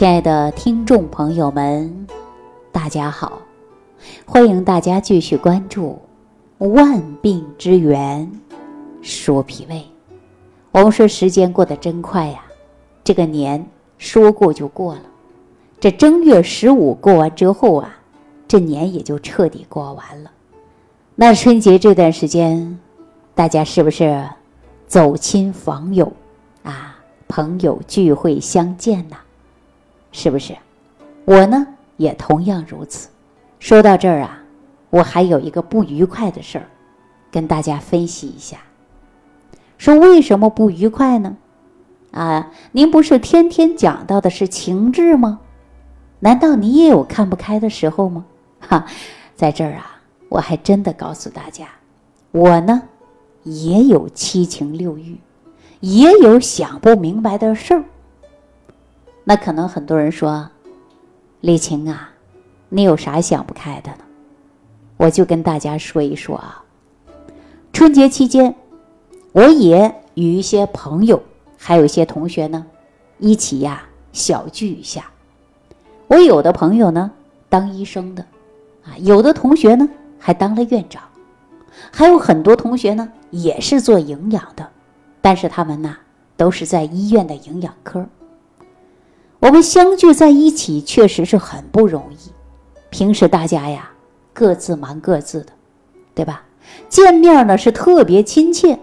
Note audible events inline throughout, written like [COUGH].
亲爱的听众朋友们，大家好！欢迎大家继续关注《万病之源说脾胃》。我们说时间过得真快呀，这个年说过就过了。这正月十五过完之后啊，这年也就彻底过完了。那春节这段时间，大家是不是走亲访友啊？朋友聚会相见呐？是不是？我呢也同样如此。说到这儿啊，我还有一个不愉快的事儿，跟大家分析一下。说为什么不愉快呢？啊，您不是天天讲到的是情志吗？难道你也有看不开的时候吗？哈，在这儿啊，我还真的告诉大家，我呢也有七情六欲，也有想不明白的事儿。那可能很多人说，李晴啊，你有啥想不开的呢？我就跟大家说一说啊。春节期间，我也与一些朋友，还有一些同学呢，一起呀小聚一下。我有的朋友呢当医生的，啊，有的同学呢还当了院长，还有很多同学呢也是做营养的，但是他们呢都是在医院的营养科。我们相聚在一起，确实是很不容易。平时大家呀，各自忙各自的，对吧？见面呢是特别亲切，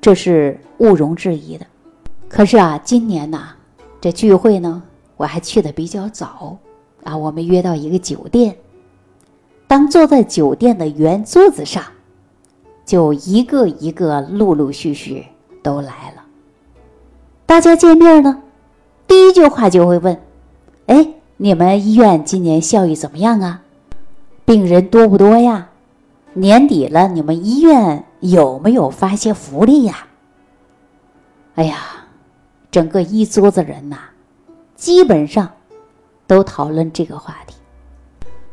这是毋容置疑的。可是啊，今年呐，这聚会呢，我还去的比较早啊。我们约到一个酒店，当坐在酒店的圆桌子上，就一个一个陆陆续续都来了。大家见面呢。第一句话就会问：“哎，你们医院今年效益怎么样啊？病人多不多呀？年底了，你们医院有没有发些福利呀？”哎呀，整个一桌子人呐，基本上都讨论这个话题。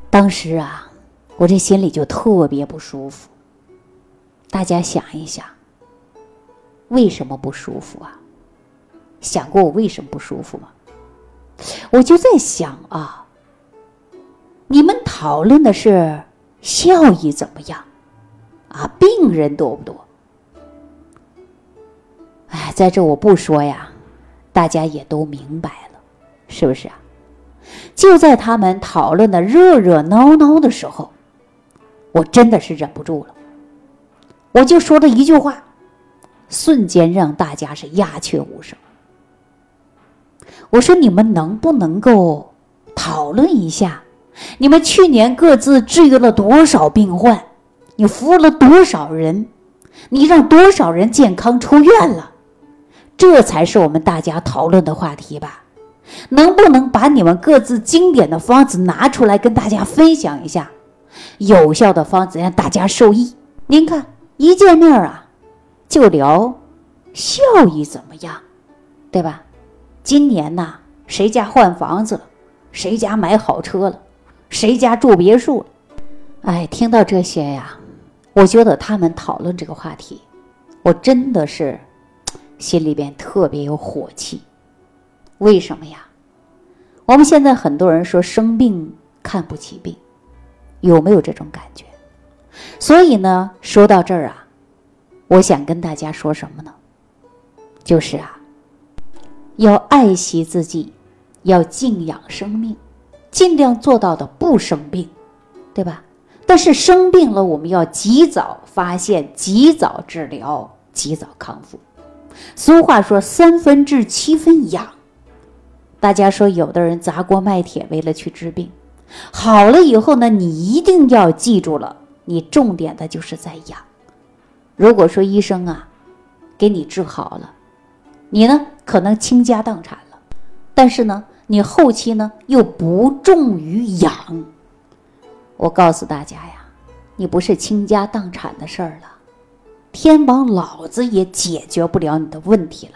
当时啊，我这心里就特别不舒服。大家想一想，为什么不舒服啊？想过我为什么不舒服吗？我就在想啊，你们讨论的是效益怎么样啊？病人多不多？哎，在这我不说呀，大家也都明白了，是不是啊？就在他们讨论的热热闹闹的时候，我真的是忍不住了，我就说了一句话，瞬间让大家是鸦雀无声。我说：“你们能不能够讨论一下，你们去年各自治愈了多少病患？你服务了多少人？你让多少人健康出院了？这才是我们大家讨论的话题吧？能不能把你们各自经典的方子拿出来跟大家分享一下？有效的方子让大家受益。您看，一见面啊，就聊效益怎么样，对吧？”今年呐，谁家换房子了？谁家买好车了？谁家住别墅了？哎，听到这些呀，我觉得他们讨论这个话题，我真的是 [TSK] 心里边特别有火气。为什么呀？我们现在很多人说生病看不起病，有没有这种感觉？所以呢，说到这儿啊，我想跟大家说什么呢？就是啊。要爱惜自己，要敬仰生命，尽量做到的不生病，对吧？但是生病了，我们要及早发现、及早治疗、及早康复。俗话说“三分治，七分养”。大家说，有的人砸锅卖铁为了去治病，好了以后呢，你一定要记住了，你重点的就是在养。如果说医生啊，给你治好了。你呢，可能倾家荡产了，但是呢，你后期呢又不重于养。我告诉大家呀，你不是倾家荡产的事儿了，天王老子也解决不了你的问题了。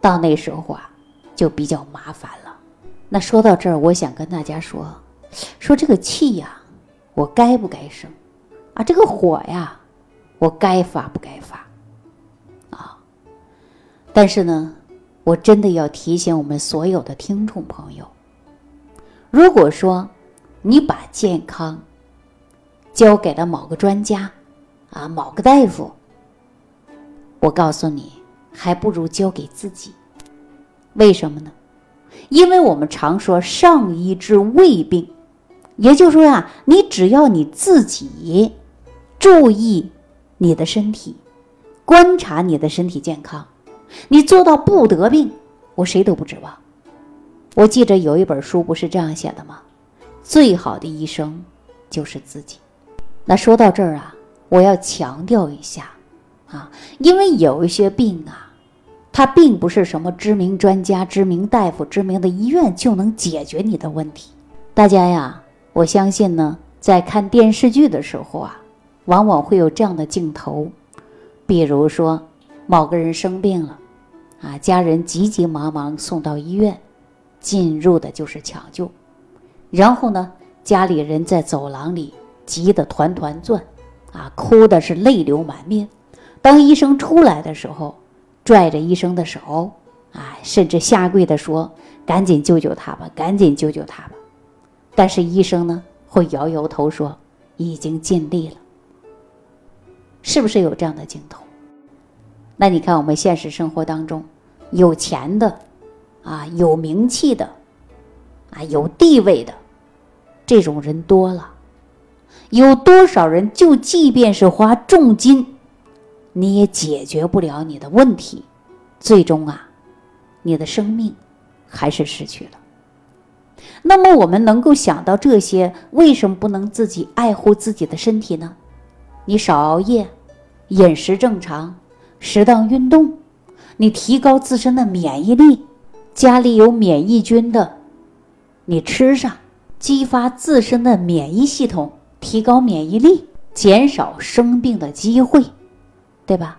到那时候啊，就比较麻烦了。那说到这儿，我想跟大家说，说这个气呀，我该不该生？啊，这个火呀，我该发不该发？但是呢，我真的要提醒我们所有的听众朋友，如果说你把健康交给了某个专家，啊，某个大夫，我告诉你，还不如交给自己。为什么呢？因为我们常说“上医治未病”，也就是说呀，你只要你自己注意你的身体，观察你的身体健康，你做到不得病，我谁都不指望。我记着有一本书不是这样写的吗？最好的医生就是自己。那说到这儿啊，我要强调一下啊，因为有一些病啊，它并不是什么知名专家、知名大夫、知名的医院就能解决你的问题。大家呀，我相信呢，在看电视剧的时候啊，往往会有这样的镜头，比如说某个人生病了，啊，家人急急忙忙送到医院。进入的就是抢救，然后呢，家里人在走廊里急得团团转，啊，哭的是泪流满面。当医生出来的时候，拽着医生的手，啊，甚至下跪的说：“赶紧救救他吧，赶紧救救他吧。”但是医生呢，会摇摇头说：“已经尽力了。”是不是有这样的镜头？那你看我们现实生活当中，有钱的。啊，有名气的，啊，有地位的，这种人多了。有多少人就即便是花重金，你也解决不了你的问题，最终啊，你的生命还是失去了。那么我们能够想到这些，为什么不能自己爱护自己的身体呢？你少熬夜，饮食正常，适当运动，你提高自身的免疫力。家里有免疫菌的，你吃上，激发自身的免疫系统，提高免疫力，减少生病的机会，对吧？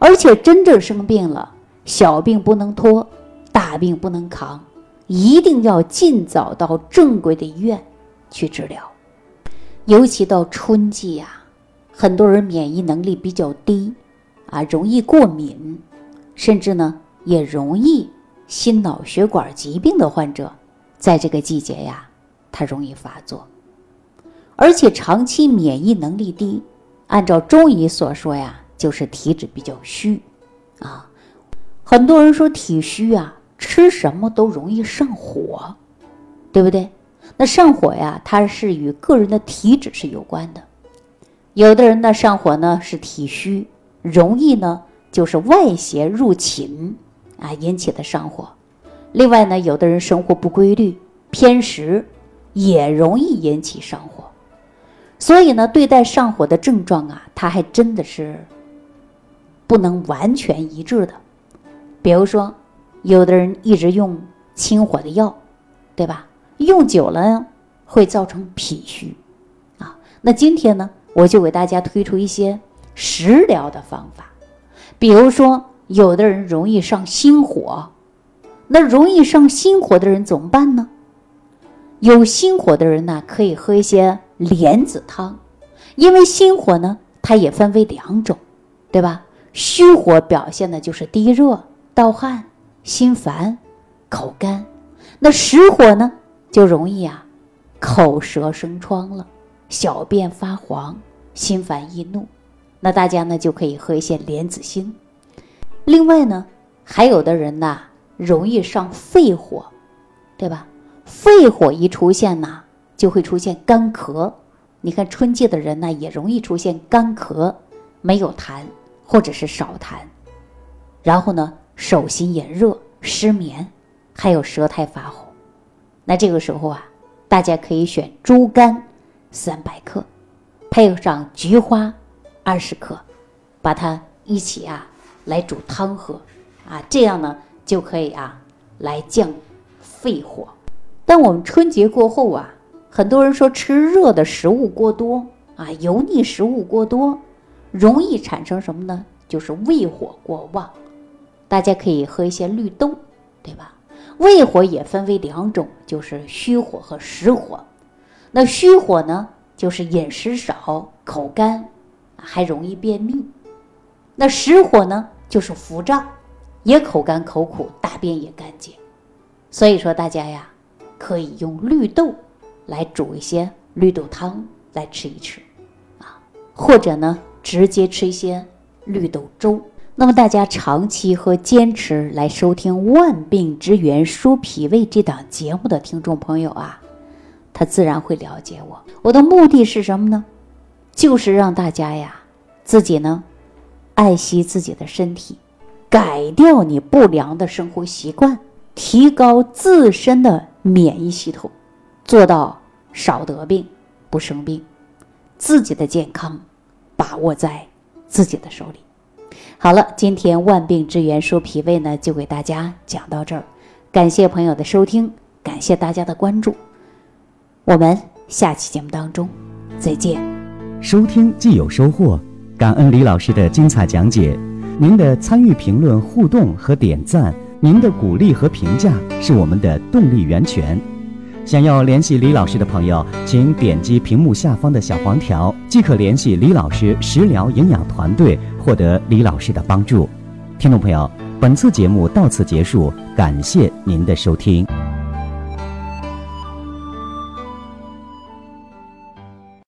而且真正生病了，小病不能拖，大病不能扛，一定要尽早到正规的医院去治疗。尤其到春季呀，很多人免疫能力比较低，啊，容易过敏，甚至呢也容易。心脑血管疾病的患者，在这个季节呀，它容易发作，而且长期免疫能力低，按照中医所说呀，就是体质比较虚，啊，很多人说体虚啊，吃什么都容易上火，对不对？那上火呀，它是与个人的体质是有关的，有的人呢上火呢是体虚，容易呢就是外邪入侵。啊，引起的上火。另外呢，有的人生活不规律、偏食，也容易引起上火。所以呢，对待上火的症状啊，它还真的是不能完全一致的。比如说，有的人一直用清火的药，对吧？用久了会造成脾虚啊。那今天呢，我就给大家推出一些食疗的方法，比如说。有的人容易上心火，那容易上心火的人怎么办呢？有心火的人呢，可以喝一些莲子汤，因为心火呢，它也分为两种，对吧？虚火表现的就是低热、盗汗、心烦、口干；那实火呢，就容易啊，口舌生疮了，小便发黄，心烦易怒。那大家呢，就可以喝一些莲子心。另外呢，还有的人呐，容易上肺火，对吧？肺火一出现呢，就会出现干咳。你看春季的人呢，也容易出现干咳，没有痰或者是少痰。然后呢，手心也热、失眠，还有舌苔发红。那这个时候啊，大家可以选猪肝三百克，配上菊花二十克，把它一起啊。来煮汤喝，啊，这样呢就可以啊，来降肺火。但我们春节过后啊，很多人说吃热的食物过多啊，油腻食物过多，容易产生什么呢？就是胃火过旺。大家可以喝一些绿豆，对吧？胃火也分为两种，就是虚火和实火。那虚火呢，就是饮食少、口干，还容易便秘。那实火呢？就是腹胀，也口干口苦，大便也干结，所以说大家呀，可以用绿豆来煮一些绿豆汤来吃一吃，啊，或者呢直接吃一些绿豆粥。那么大家长期和坚持来收听《万病之源舒脾胃》这档节目的听众朋友啊，他自然会了解我。我的目的是什么呢？就是让大家呀自己呢爱惜自己的身体，改掉你不良的生活习惯，提高自身的免疫系统，做到少得病、不生病，自己的健康把握在自己的手里。好了，今天万病之源说脾胃呢，就给大家讲到这儿。感谢朋友的收听，感谢大家的关注。我们下期节目当中再见。收听既有收获，感恩李老师的精彩讲解。您的参与、评论、互动和点赞，您的鼓励和评价是我们的动力源泉。想要联系李老师的朋友，请点击屏幕下方的小黄条，即可联系李老师食疗营养团队，获得李老师的帮助。听众朋友，本次节目到此结束，感谢您的收听。